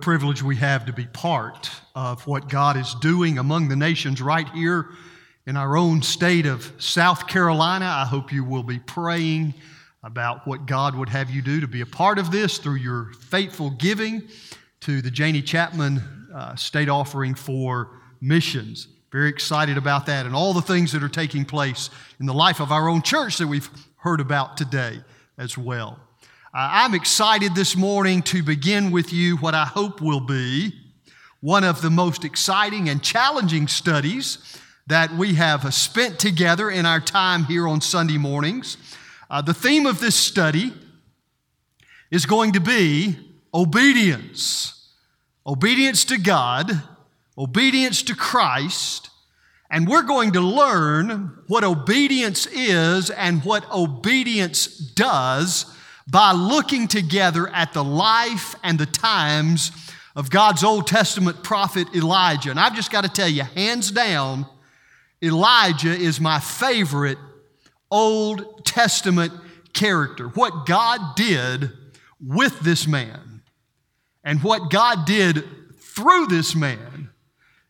Privilege we have to be part of what God is doing among the nations right here in our own state of South Carolina. I hope you will be praying about what God would have you do to be a part of this through your faithful giving to the Janie Chapman uh, State Offering for Missions. Very excited about that and all the things that are taking place in the life of our own church that we've heard about today as well. Uh, I'm excited this morning to begin with you what I hope will be one of the most exciting and challenging studies that we have spent together in our time here on Sunday mornings. Uh, the theme of this study is going to be obedience obedience to God, obedience to Christ, and we're going to learn what obedience is and what obedience does by looking together at the life and the times of God's Old Testament prophet Elijah. And I've just got to tell you, hands down, Elijah is my favorite Old Testament character. What God did with this man and what God did through this man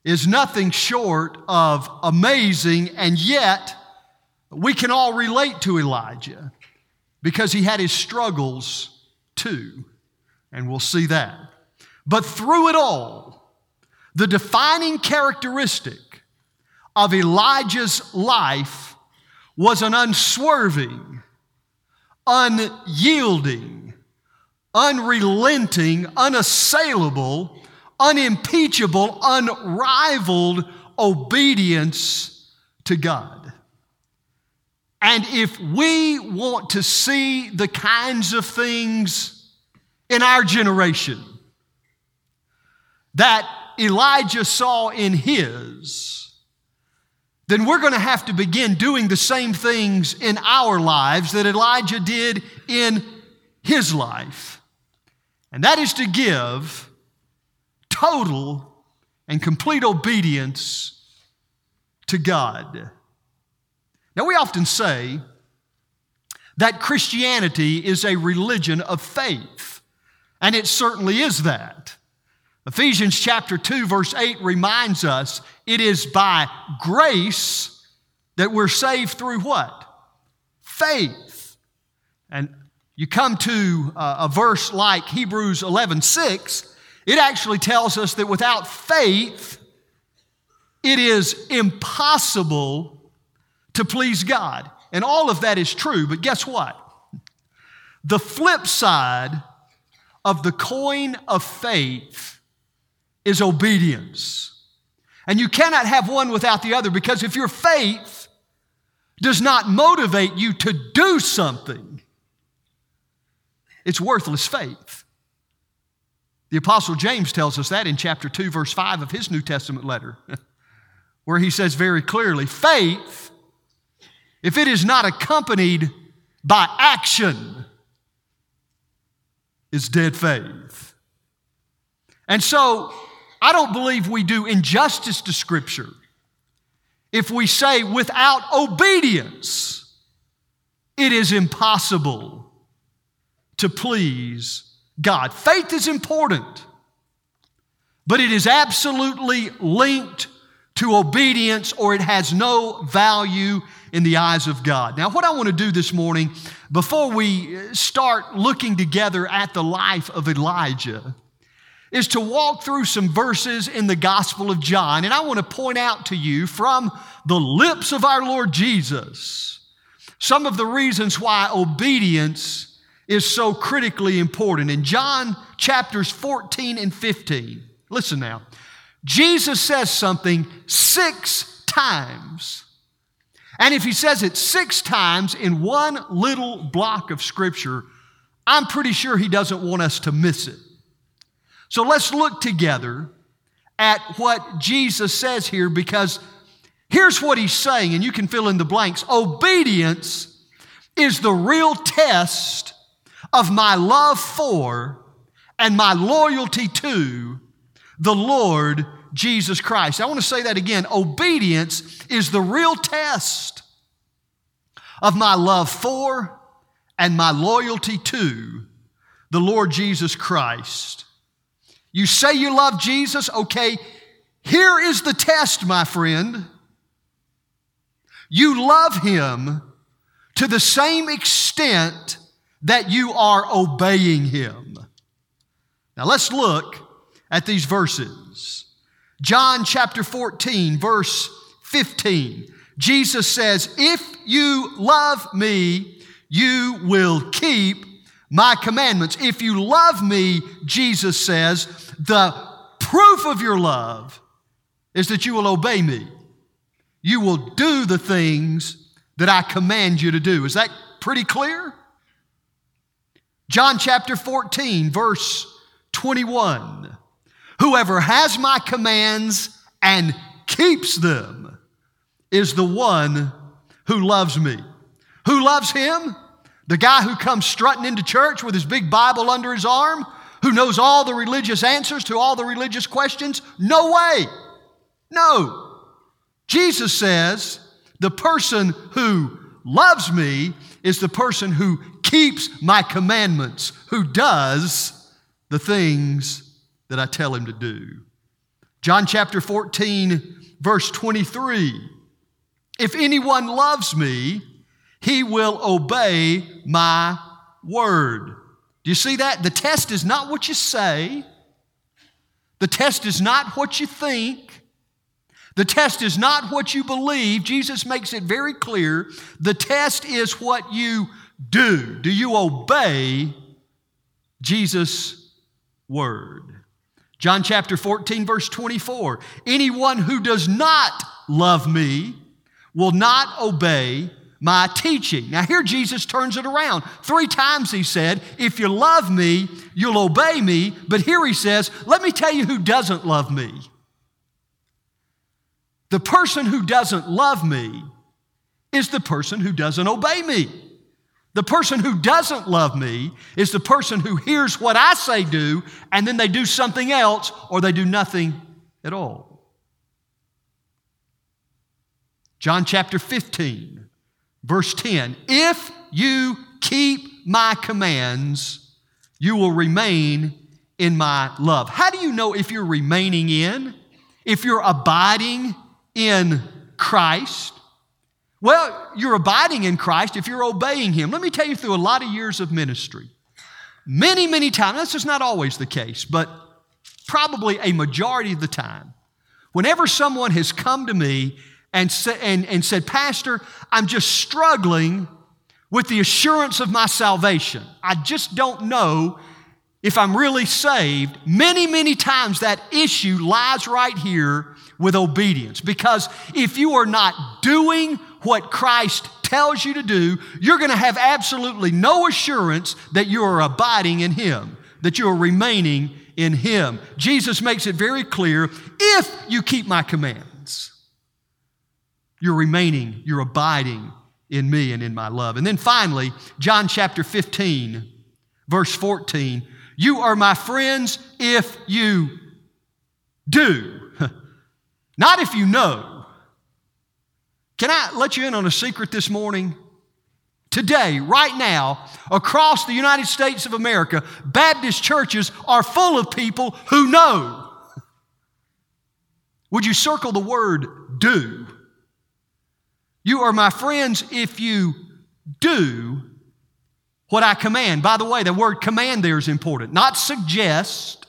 is nothing short of amazing, and yet we can all relate to Elijah because he had his struggles too, and we'll see that. But through it all, the defining characteristic of Elijah's life was an unswerving, unyielding, unrelenting, unassailable, unimpeachable, unrivaled obedience to God. And if we want to see the kinds of things in our generation that Elijah saw in his, then we're going to have to begin doing the same things in our lives that Elijah did in his life. And that is to give total and complete obedience to God. Now, we often say that Christianity is a religion of faith, and it certainly is that. Ephesians chapter 2, verse 8 reminds us it is by grace that we're saved through what? Faith. And you come to uh, a verse like Hebrews 11 6, it actually tells us that without faith, it is impossible to please God. And all of that is true, but guess what? The flip side of the coin of faith is obedience. And you cannot have one without the other because if your faith does not motivate you to do something, it's worthless faith. The Apostle James tells us that in chapter 2, verse 5 of his New Testament letter, where he says very clearly faith if it is not accompanied by action, is dead faith. And so, I don't believe we do injustice to Scripture if we say without obedience, it is impossible to please God. Faith is important, but it is absolutely linked to obedience or it has no value in the eyes of God. Now, what I want to do this morning, before we start looking together at the life of Elijah, is to walk through some verses in the Gospel of John. And I want to point out to you from the lips of our Lord Jesus some of the reasons why obedience is so critically important. In John chapters 14 and 15, listen now. Jesus says something six times and if he says it six times in one little block of scripture, I'm pretty sure he doesn't want us to miss it. So let's look together at what Jesus says here because here's what he's saying, and you can fill in the blanks. Obedience is the real test of my love for and my loyalty to the Lord Jesus Christ. I want to say that again. Obedience is the real test of my love for and my loyalty to the Lord Jesus Christ. You say you love Jesus? Okay, here is the test, my friend. You love him to the same extent that you are obeying him. Now let's look at these verses. John chapter 14, verse 15. Jesus says, If you love me, you will keep my commandments. If you love me, Jesus says, the proof of your love is that you will obey me. You will do the things that I command you to do. Is that pretty clear? John chapter 14, verse 21. Whoever has my commands and keeps them is the one who loves me. Who loves him? The guy who comes strutting into church with his big Bible under his arm, who knows all the religious answers to all the religious questions? No way. No. Jesus says the person who loves me is the person who keeps my commandments, who does the things that I tell him to do. John chapter 14, verse 23 If anyone loves me, he will obey my word. Do you see that? The test is not what you say, the test is not what you think. The test is not what you believe. Jesus makes it very clear. The test is what you do. Do you obey Jesus' word? John chapter 14, verse 24. Anyone who does not love me will not obey my teaching. Now, here Jesus turns it around. Three times he said, If you love me, you'll obey me. But here he says, Let me tell you who doesn't love me. The person who doesn't love me is the person who doesn't obey me. The person who doesn't love me is the person who hears what I say do, and then they do something else or they do nothing at all. John chapter 15 Verse 10 If you keep my commands, you will remain in my love. How do you know if you're remaining in? If you're abiding in Christ? Well, you're abiding in Christ if you're obeying Him. Let me tell you through a lot of years of ministry, many, many times, this is not always the case, but probably a majority of the time, whenever someone has come to me and, sa- and, and said, Pastor, I'm just struggling with the assurance of my salvation. I just don't know if I'm really saved. Many, many times that issue lies right here with obedience. Because if you are not doing what Christ tells you to do, you're going to have absolutely no assurance that you are abiding in Him, that you are remaining in Him. Jesus makes it very clear if you keep my commands, You're remaining, you're abiding in me and in my love. And then finally, John chapter 15, verse 14 You are my friends if you do, not if you know. Can I let you in on a secret this morning? Today, right now, across the United States of America, Baptist churches are full of people who know. Would you circle the word do? You are my friends if you do what I command. By the way, the word command there is important, not suggest.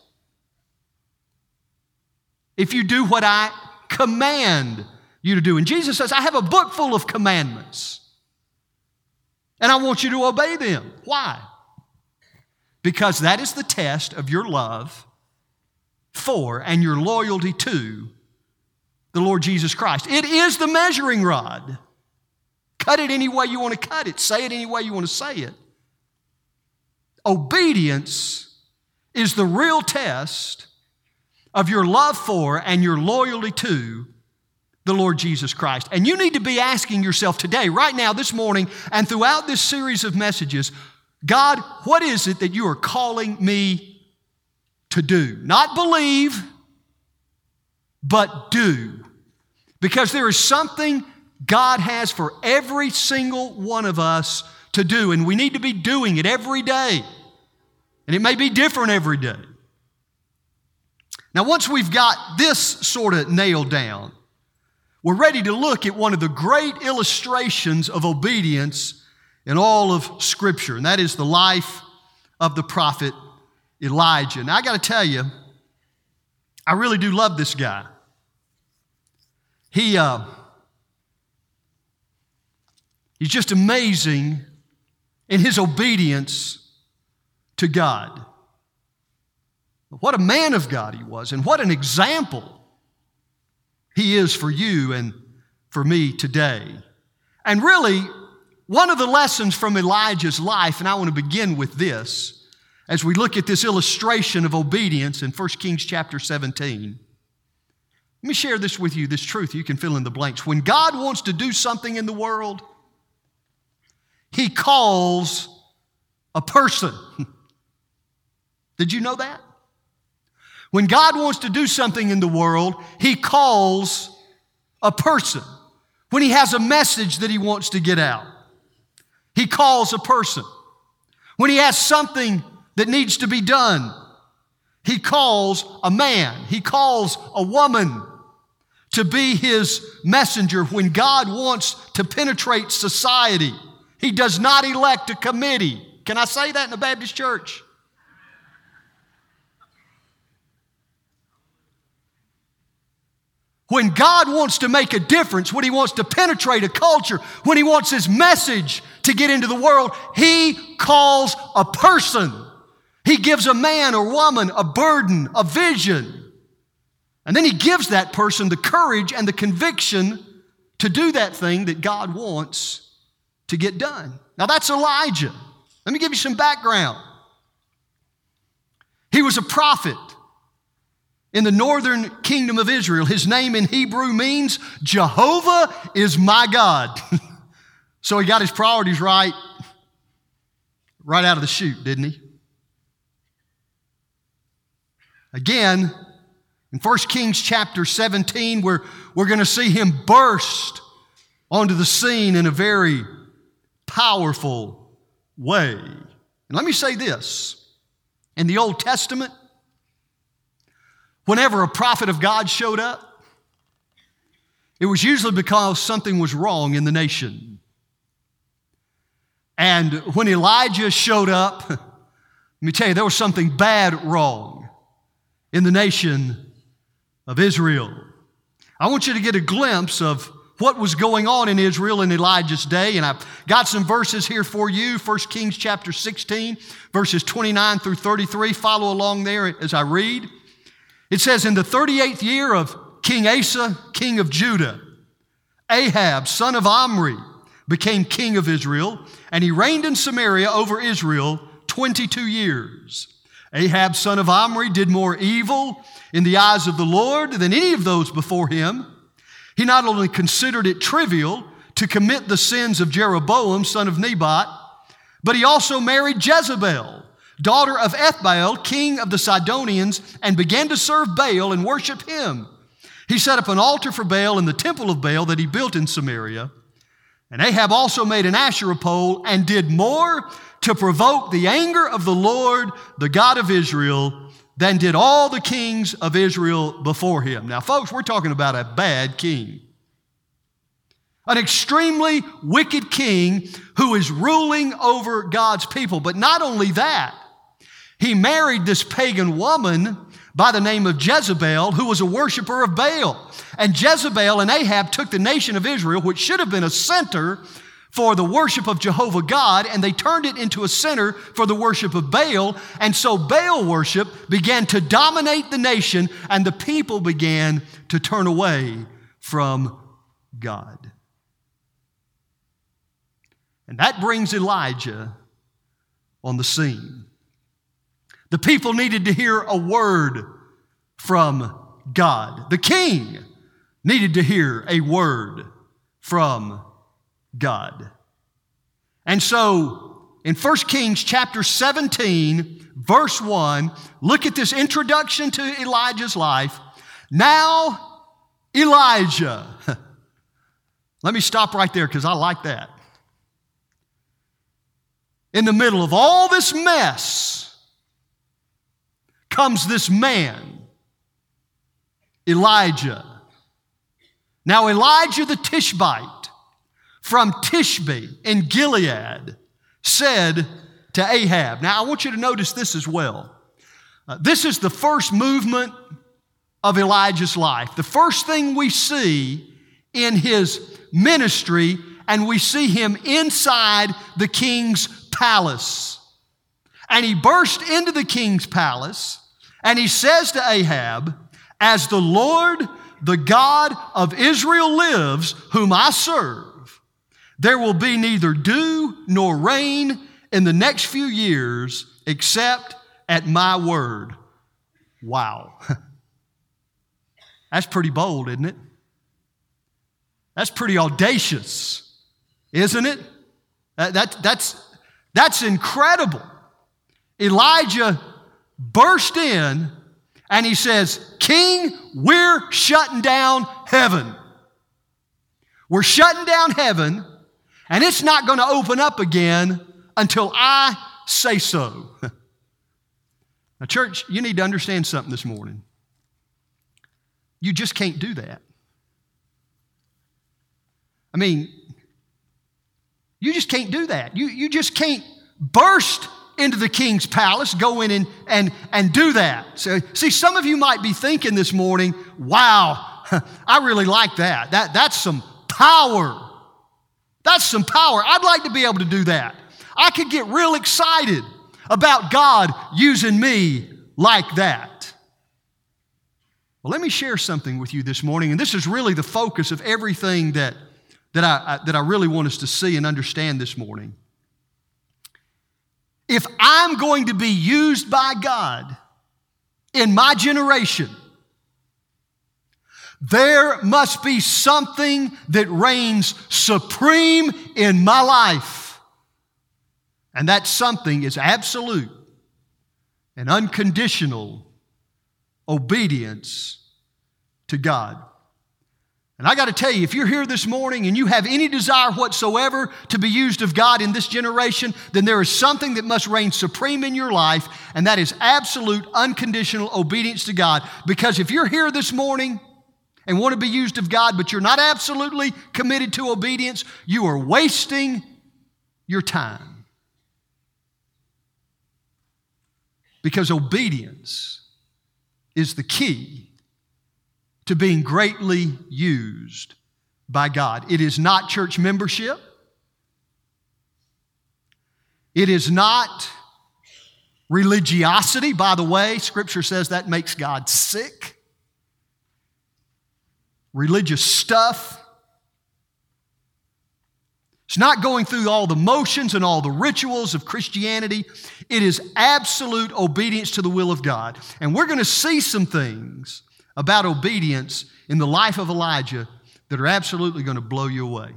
If you do what I command you to do. And Jesus says, I have a book full of commandments, and I want you to obey them. Why? Because that is the test of your love for and your loyalty to the Lord Jesus Christ. It is the measuring rod. Cut it any way you want to cut it, say it any way you want to say it. Obedience is the real test of your love for and your loyalty to the Lord Jesus Christ. And you need to be asking yourself today, right now, this morning, and throughout this series of messages God, what is it that you are calling me to do? Not believe, but do. Because there is something God has for every single one of us to do, and we need to be doing it every day. And it may be different every day. Now, once we've got this sort of nailed down, we're ready to look at one of the great illustrations of obedience in all of Scripture, and that is the life of the prophet Elijah. Now, I got to tell you, I really do love this guy. He, uh, he's just amazing in his obedience to God. What a man of God he was, and what an example he is for you and for me today. And really, one of the lessons from Elijah's life, and I want to begin with this as we look at this illustration of obedience in 1 Kings chapter 17. Let me share this with you, this truth. You can fill in the blanks. When God wants to do something in the world, He calls a person. Did you know that? When God wants to do something in the world, He calls a person. When He has a message that He wants to get out, He calls a person. When He has something that needs to be done, He calls a man, He calls a woman to be His messenger. When God wants to penetrate society, He does not elect a committee. Can I say that in the Baptist church? When God wants to make a difference, when He wants to penetrate a culture, when He wants His message to get into the world, He calls a person. He gives a man or woman a burden, a vision. And then He gives that person the courage and the conviction to do that thing that God wants to get done. Now, that's Elijah. Let me give you some background. He was a prophet in the northern kingdom of Israel. His name in Hebrew means Jehovah is my God. so he got his priorities right right out of the chute, didn't he? Again, in 1 Kings chapter 17, we're, we're going to see him burst onto the scene in a very powerful way. And let me say this in the Old Testament, Whenever a prophet of God showed up, it was usually because something was wrong in the nation. And when Elijah showed up, let me tell you, there was something bad wrong in the nation of Israel. I want you to get a glimpse of what was going on in Israel in Elijah's day. And I've got some verses here for you. 1 Kings chapter 16, verses 29 through 33. Follow along there as I read. It says, In the 38th year of King Asa, king of Judah, Ahab, son of Omri, became king of Israel, and he reigned in Samaria over Israel 22 years. Ahab, son of Omri, did more evil in the eyes of the Lord than any of those before him. He not only considered it trivial to commit the sins of Jeroboam, son of Nebat, but he also married Jezebel daughter of Ethbaal, king of the Sidonians, and began to serve Baal and worship him. He set up an altar for Baal in the temple of Baal that he built in Samaria. And Ahab also made an Asherah pole and did more to provoke the anger of the Lord, the God of Israel, than did all the kings of Israel before him. Now, folks, we're talking about a bad king. An extremely wicked king who is ruling over God's people. But not only that, he married this pagan woman by the name of Jezebel, who was a worshiper of Baal. And Jezebel and Ahab took the nation of Israel, which should have been a center for the worship of Jehovah God, and they turned it into a center for the worship of Baal. And so Baal worship began to dominate the nation, and the people began to turn away from God. And that brings Elijah on the scene. The people needed to hear a word from God. The king needed to hear a word from God. And so in 1 Kings chapter 17, verse 1, look at this introduction to Elijah's life. Now, Elijah. Let me stop right there because I like that. In the middle of all this mess, comes this man Elijah. Now, Elijah the Tishbite from Tishbe in Gilead said to Ahab. Now, I want you to notice this as well. Uh, this is the first movement of Elijah's life. The first thing we see in his ministry, and we see him inside the king's palace. And he burst into the king's palace, and he says to Ahab, As the Lord, the God of Israel lives, whom I serve, there will be neither dew nor rain in the next few years except at my word. Wow. That's pretty bold, isn't it? That's pretty audacious, isn't it? That, that, that's, that's incredible. Elijah burst in and he says, King, we're shutting down heaven. We're shutting down heaven, and it's not going to open up again until I say so. now, church, you need to understand something this morning. You just can't do that. I mean, you just can't do that. You, you just can't burst into the king's palace, go in and, and, and do that. So, see, some of you might be thinking this morning, wow, I really like that. that. That's some power. That's some power. I'd like to be able to do that. I could get real excited about God using me like that. Well, let me share something with you this morning, and this is really the focus of everything that, that, I, that I really want us to see and understand this morning. If I'm going to be used by God in my generation, there must be something that reigns supreme in my life. And that something is absolute and unconditional obedience to God. And I got to tell you, if you're here this morning and you have any desire whatsoever to be used of God in this generation, then there is something that must reign supreme in your life, and that is absolute, unconditional obedience to God. Because if you're here this morning and want to be used of God, but you're not absolutely committed to obedience, you are wasting your time. Because obedience is the key to being greatly used by God. It is not church membership. It is not religiosity. By the way, Scripture says that makes God sick. Religious stuff it's not going through all the motions and all the rituals of Christianity. It is absolute obedience to the will of God. And we're going to see some things about obedience in the life of Elijah that are absolutely going to blow you away.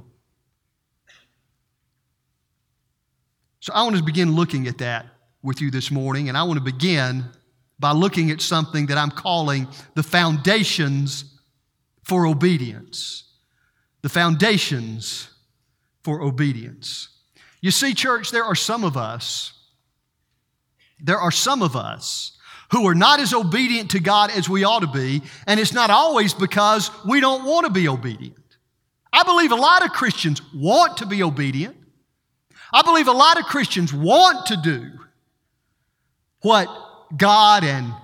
So I want to begin looking at that with you this morning, and I want to begin by looking at something that I'm calling the foundations for obedience. The foundations for obedience. You see, church, there are some of us, there are some of us who are not as obedient to God as we ought to be, and it's not always because we don't want to be obedient. I believe a lot of Christians want to be obedient. I believe a lot of Christians want to do what God and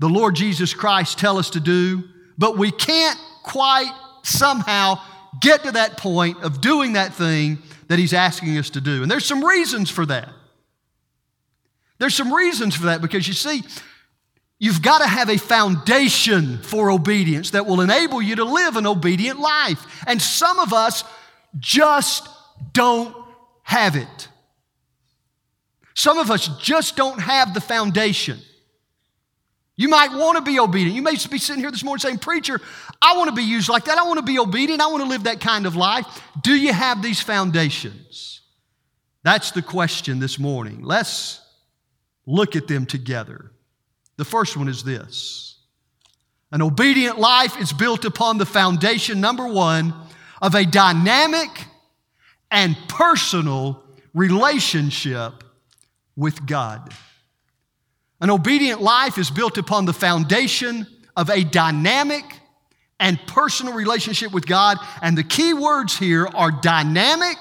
the Lord Jesus Christ tell us to do, but we can't quite somehow get to that point of doing that thing that He's asking us to do. And there's some reasons for that. There's some reasons for that because you see, you've got to have a foundation for obedience that will enable you to live an obedient life. And some of us just don't have it. Some of us just don't have the foundation. You might want to be obedient. You may be sitting here this morning saying, Preacher, I want to be used like that. I want to be obedient. I want to live that kind of life. Do you have these foundations? That's the question this morning. Let's look at them together. The first one is this An obedient life is built upon the foundation, number one, of a dynamic and personal relationship with God. An obedient life is built upon the foundation of a dynamic and personal relationship with God. And the key words here are dynamic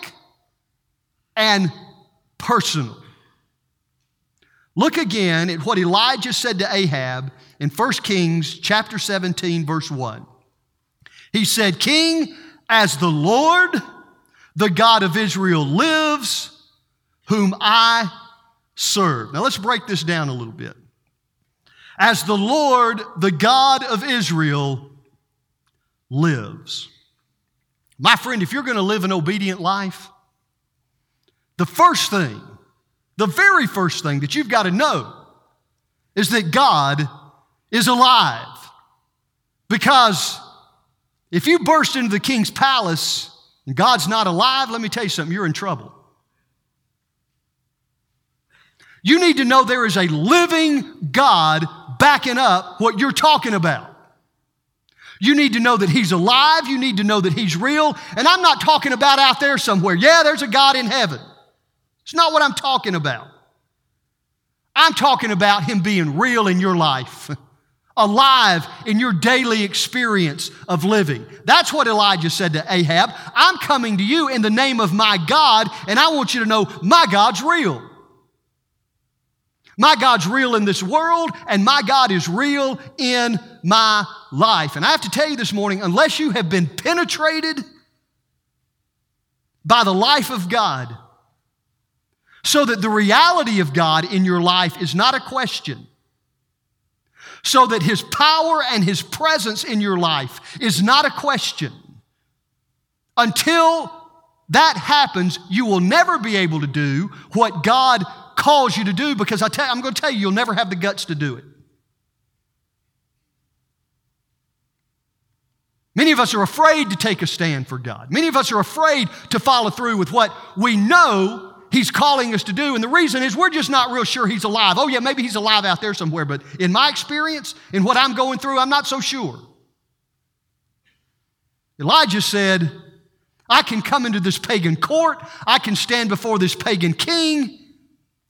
and personal. Look again at what Elijah said to Ahab in 1 Kings chapter 17 verse 1. He said, "King, as the Lord, the God of Israel lives, whom I serve." Now let's break this down a little bit. As the Lord, the God of Israel lives. My friend, if you're going to live an obedient life, the first thing, the very first thing that you've got to know is that God is alive. Because if you burst into the king's palace and God's not alive, let me tell you something, you're in trouble. You need to know there is a living God backing up what you're talking about. You need to know that He's alive. You need to know that He's real. And I'm not talking about out there somewhere. Yeah, there's a God in heaven. It's not what I'm talking about. I'm talking about Him being real in your life, alive in your daily experience of living. That's what Elijah said to Ahab. I'm coming to you in the name of my God, and I want you to know my God's real. My God's real in this world, and my God is real in my life. And I have to tell you this morning unless you have been penetrated by the life of God, so that the reality of God in your life is not a question, so that His power and His presence in your life is not a question, until that happens, you will never be able to do what God calls you to do because I I'm going to tell you, you'll never have the guts to do it. Many of us are afraid to take a stand for God. Many of us are afraid to follow through with what we know He's calling us to do. And the reason is we're just not real sure He's alive. Oh, yeah, maybe He's alive out there somewhere, but in my experience, in what I'm going through, I'm not so sure. Elijah said, I can come into this pagan court, I can stand before this pagan king,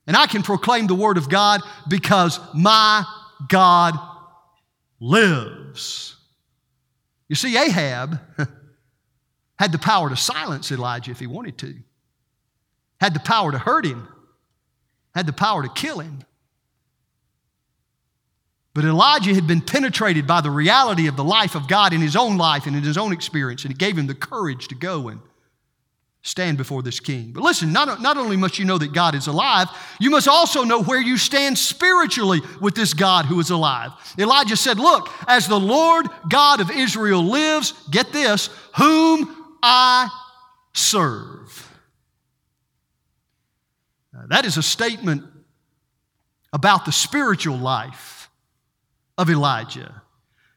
and I can proclaim the word of God because my God lives. You see, Ahab had the power to silence Elijah if he wanted to, had the power to hurt him, had the power to kill him. But Elijah had been penetrated by the reality of the life of God in his own life and in his own experience, and it gave him the courage to go and stand before this king. But listen, not, not only must you know that God is alive, you must also know where you stand spiritually with this God who is alive. Elijah said, Look, as the Lord God of Israel lives, get this, whom I serve. That is a statement about the spiritual life of Elijah.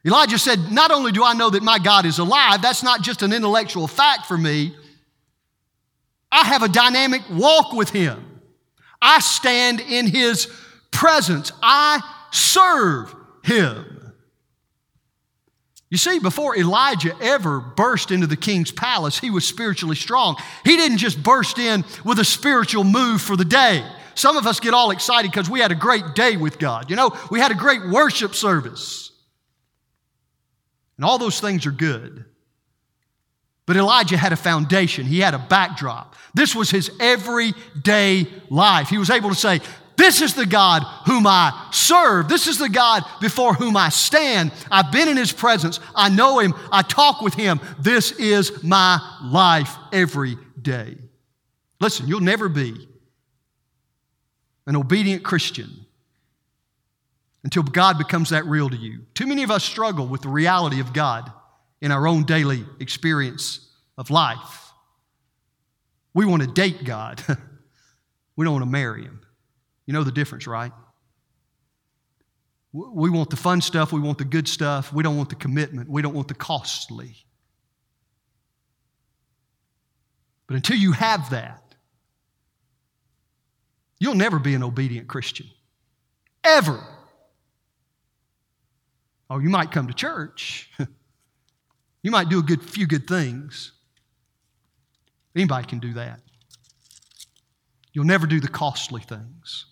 Elijah said, Not only do I know that my God is alive, that's not just an intellectual fact for me. I have a dynamic walk with Him. I stand in His presence. I serve Him. You see, before Elijah ever burst into the king's palace, he was spiritually strong. He didn't just burst in with a spiritual move for the day. Some of us get all excited because we had a great day with God. You know, we had a great worship service. And all those things are good. But Elijah had a foundation, he had a backdrop. This was his everyday life. He was able to say, This is the God whom I serve. This is the God before whom I stand. I've been in his presence. I know him. I talk with him. This is my life every day. Listen, you'll never be an obedient Christian until God becomes that real to you. Too many of us struggle with the reality of God in our own daily experience of life. We want to date God, we don't want to marry Him. You know the difference, right? We want the fun stuff, we want the good stuff, we don't want the commitment, we don't want the costly. But until you have that, you'll never be an obedient Christian. Ever. Oh, you might come to church. You might do a good few good things. Anybody can do that. You'll never do the costly things.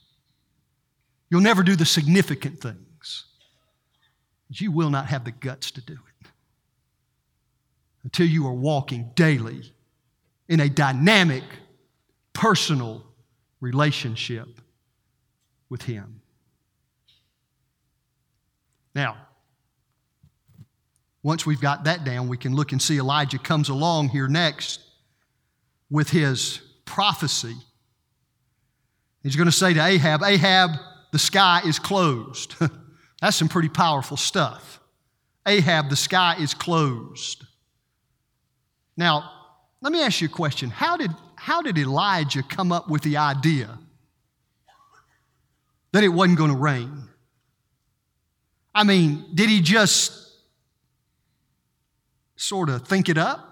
You'll never do the significant things. But you will not have the guts to do it until you are walking daily in a dynamic, personal relationship with Him. Now, once we've got that down, we can look and see Elijah comes along here next with his prophecy. He's going to say to Ahab, Ahab, the sky is closed. That's some pretty powerful stuff. Ahab, the sky is closed. Now, let me ask you a question. How did, how did Elijah come up with the idea that it wasn't going to rain? I mean, did he just sort of think it up?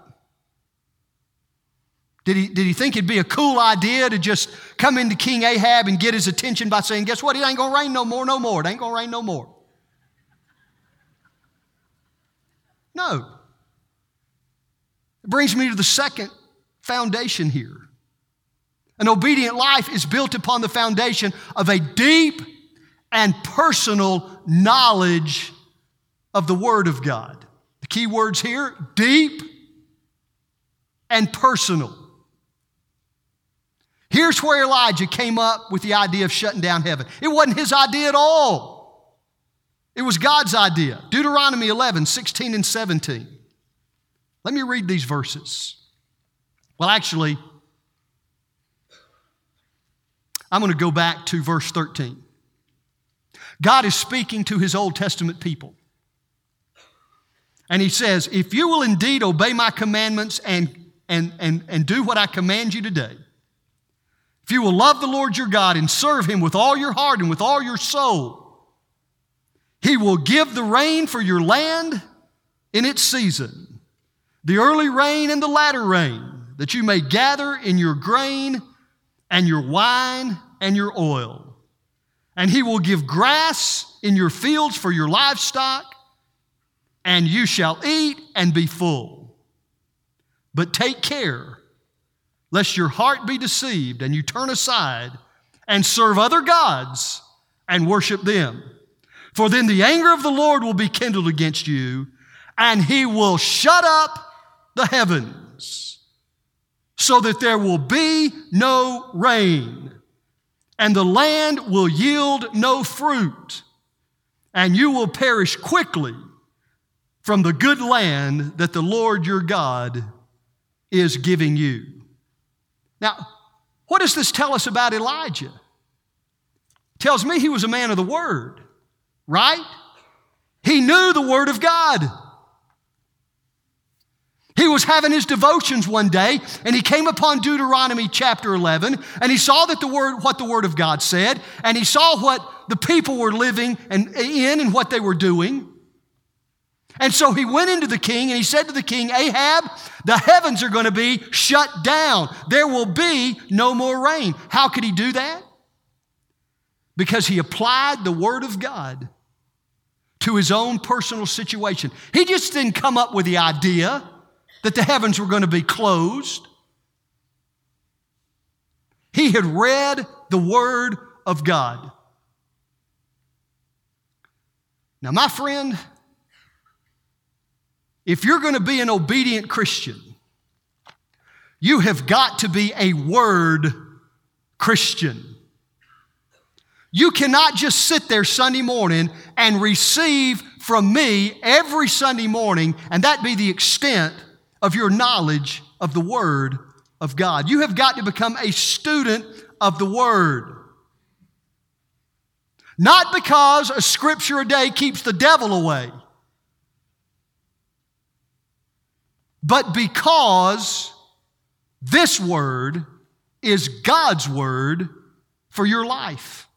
Did he, did he think it'd be a cool idea to just come into King Ahab and get his attention by saying, Guess what? It ain't gonna rain no more, no more. It ain't gonna rain no more. No. It brings me to the second foundation here. An obedient life is built upon the foundation of a deep and personal knowledge of the Word of God. The key words here deep and personal. Here's where Elijah came up with the idea of shutting down heaven. It wasn't his idea at all, it was God's idea. Deuteronomy 11, 16, and 17. Let me read these verses. Well, actually, I'm going to go back to verse 13. God is speaking to his Old Testament people. And he says, If you will indeed obey my commandments and, and, and, and do what I command you today, if you will love the Lord your God and serve him with all your heart and with all your soul, he will give the rain for your land in its season, the early rain and the latter rain, that you may gather in your grain and your wine and your oil. And he will give grass in your fields for your livestock and you shall eat and be full. But take care, lest your heart be deceived and you turn aside and serve other gods and worship them. For then the anger of the Lord will be kindled against you, and he will shut up the heavens, so that there will be no rain, and the land will yield no fruit, and you will perish quickly from the good land that the Lord your God is giving you. Now, what does this tell us about Elijah? It tells me he was a man of the word, right? He knew the word of God. He was having his devotions one day and he came upon Deuteronomy chapter 11 and he saw that the word what the word of God said and he saw what the people were living and in and what they were doing. And so he went into the king and he said to the king, Ahab, the heavens are going to be shut down. There will be no more rain. How could he do that? Because he applied the word of God to his own personal situation. He just didn't come up with the idea that the heavens were going to be closed. He had read the word of God. Now, my friend, if you're going to be an obedient Christian, you have got to be a word Christian. You cannot just sit there Sunday morning and receive from me every Sunday morning, and that be the extent of your knowledge of the Word of God. You have got to become a student of the Word. Not because a scripture a day keeps the devil away. But because this word is God's word for your life.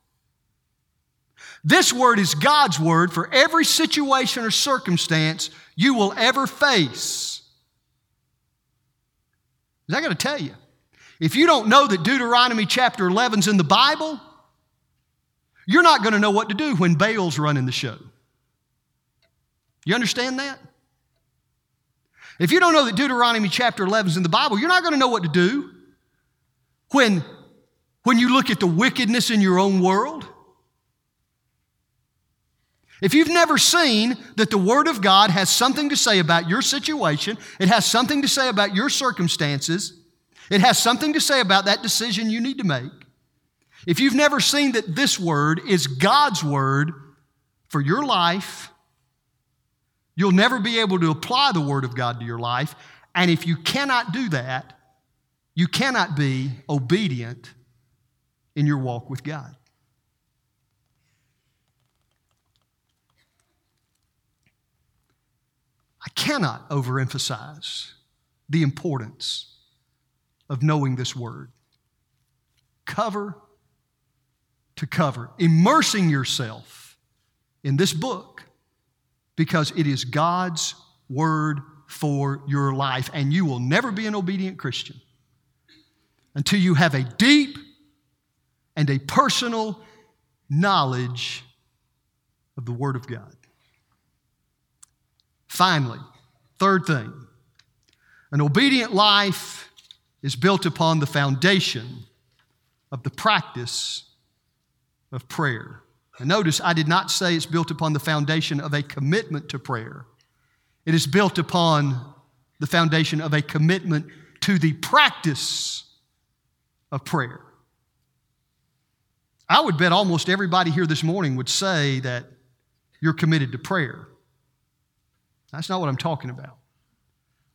This word is God's word for every situation or circumstance you will ever face. Is that going to tell you? If you don't know that Deuteronomy chapter 11 is in the Bible, you're not going to know what to do when Baal's running the show. You understand that? If you don't know that Deuteronomy chapter 11 is in the Bible, you're not going to know what to do when, when you look at the wickedness in your own world. If you've never seen that the Word of God has something to say about your situation, it has something to say about your circumstances, it has something to say about that decision you need to make. If you've never seen that this Word is God's Word for your life, you'll never be able to apply the Word of God to your life. And if you cannot do that, you cannot be obedient in your walk with God. I cannot overemphasize the importance of knowing this word. Cover to cover, immersing yourself in this book because it is God's word for your life, and you will never be an obedient Christian until you have a deep and a personal knowledge of the Word of God. Finally, third thing, an obedient life is built upon the foundation of the practice of prayer. Notice I did not say it's built upon the foundation of a commitment to prayer. It is built upon the foundation of a commitment to the practice of prayer. I would bet almost everybody here this morning would say that you're committed to prayer. That's not what I'm talking about.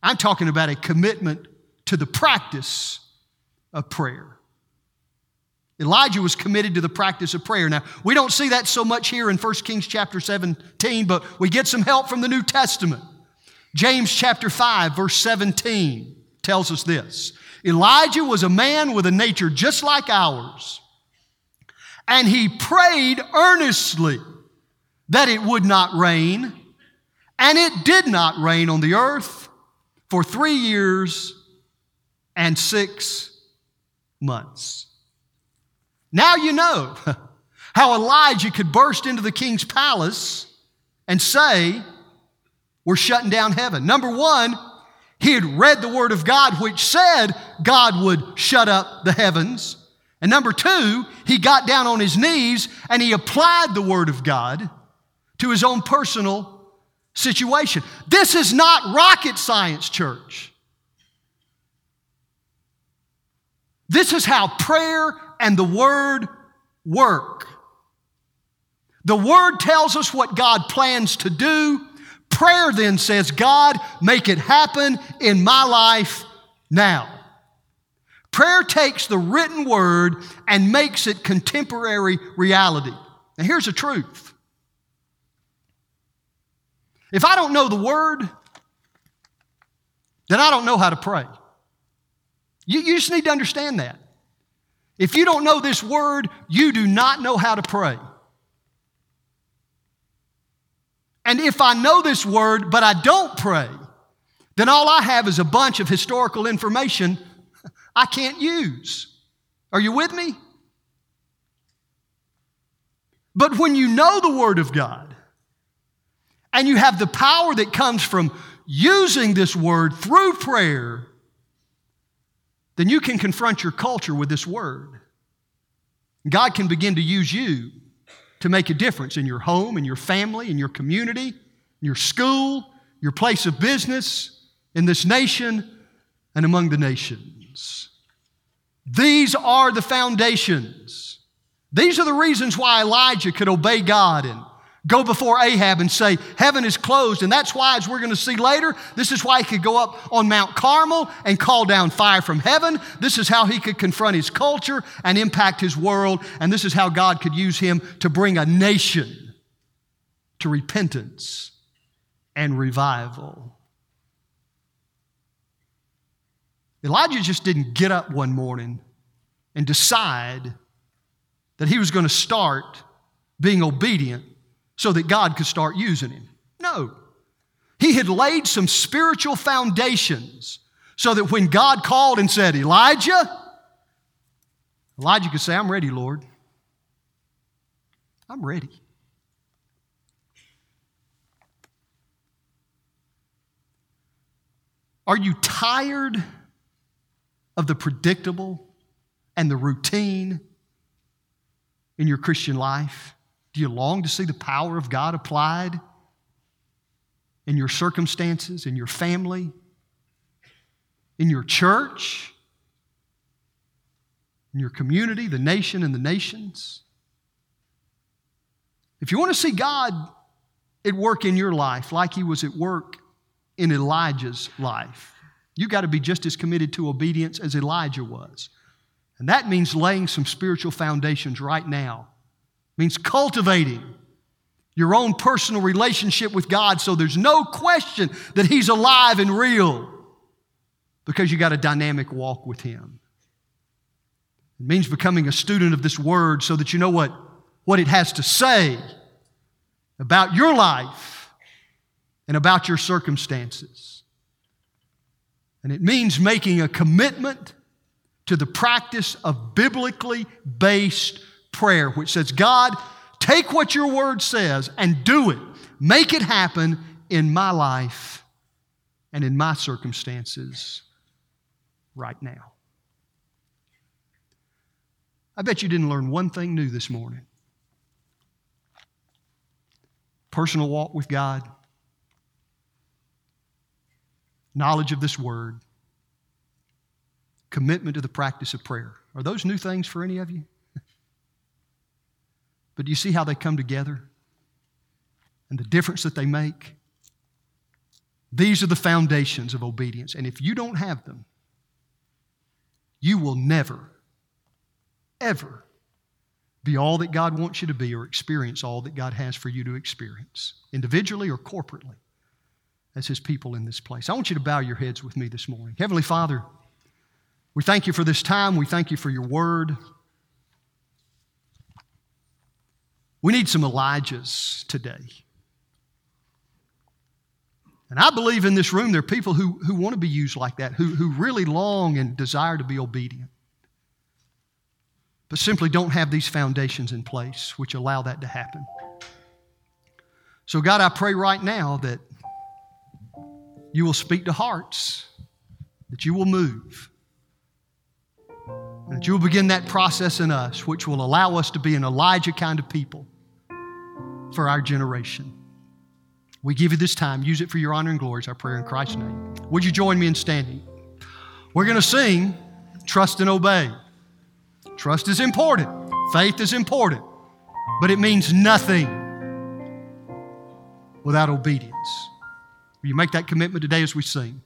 I'm talking about a commitment to the practice of prayer. Elijah was committed to the practice of prayer. Now, we don't see that so much here in 1 Kings chapter 17, but we get some help from the New Testament. James chapter 5, verse 17 tells us this Elijah was a man with a nature just like ours, and he prayed earnestly that it would not rain, and it did not rain on the earth for three years and six months. Now you know how Elijah could burst into the king's palace and say, We're shutting down heaven. Number one, he had read the Word of God, which said God would shut up the heavens. And number two, he got down on his knees and he applied the Word of God to his own personal situation. This is not rocket science, church. This is how prayer and the Word work. The Word tells us what God plans to do. Prayer then says, God, make it happen in my life now. Prayer takes the written word and makes it contemporary reality. Now, here's the truth if I don't know the word, then I don't know how to pray. You, you just need to understand that. If you don't know this word, you do not know how to pray. And if I know this word, but I don't pray, then all I have is a bunch of historical information I can't use. Are you with me? But when you know the Word of God and you have the power that comes from using this Word through prayer, then you can confront your culture with this Word. God can begin to use you to make a difference in your home, in your family, in your community, in your school, your place of business, in this nation, and among the nations. These are the foundations. These are the reasons why Elijah could obey God and go before Ahab and say, Heaven is closed. And that's why, as we're going to see later, this is why he could go up on Mount Carmel and call down fire from heaven. This is how he could confront his culture and impact his world. And this is how God could use him to bring a nation to repentance and revival. Elijah just didn't get up one morning and decide that he was going to start being obedient so that God could start using him. No. He had laid some spiritual foundations so that when God called and said, Elijah, Elijah could say, I'm ready, Lord. I'm ready. Are you tired of the predictable and the routine in your Christian life? Do you long to see the power of God applied in your circumstances, in your family, in your church, in your community, the nation, and the nations? If you want to see God at work in your life like he was at work in Elijah's life, you've got to be just as committed to obedience as Elijah was. And that means laying some spiritual foundations right now. Means cultivating your own personal relationship with God so there's no question that He's alive and real because you got a dynamic walk with Him. It means becoming a student of this Word so that you know what, what it has to say about your life and about your circumstances. And it means making a commitment to the practice of biblically based prayer, which says, God, take what your word says and do it. Make it happen in my life and in my circumstances right now. I bet you didn't learn one thing new this morning. Personal walk with God, knowledge of this word, commitment to the practice of prayer. Are those new things for any of you? But do you see how they come together and the difference that they make? These are the foundations of obedience. And if you don't have them, you will never, ever be all that God wants you to be or experience all that God has for you to experience, individually or corporately, as His people in this place. I want you to bow your heads with me this morning. Heavenly Father, we thank you for this time. We thank you for your word. We need some Elijahs today. And I believe in this room there are people who, who want to be used like that, who, who really long and desire to be obedient, but simply don't have these foundations in place which allow that to happen. So, God, I pray right now that you will speak to hearts, that you will move and that you will begin that process in us, which will allow us to be an Elijah kind of people for our generation. We give you this time. Use it for your honor and glory. Is our prayer in Christ's name. Would you join me in standing? We're going to sing Trust and Obey. Trust is important, faith is important, but it means nothing without obedience. Will you make that commitment today as we sing?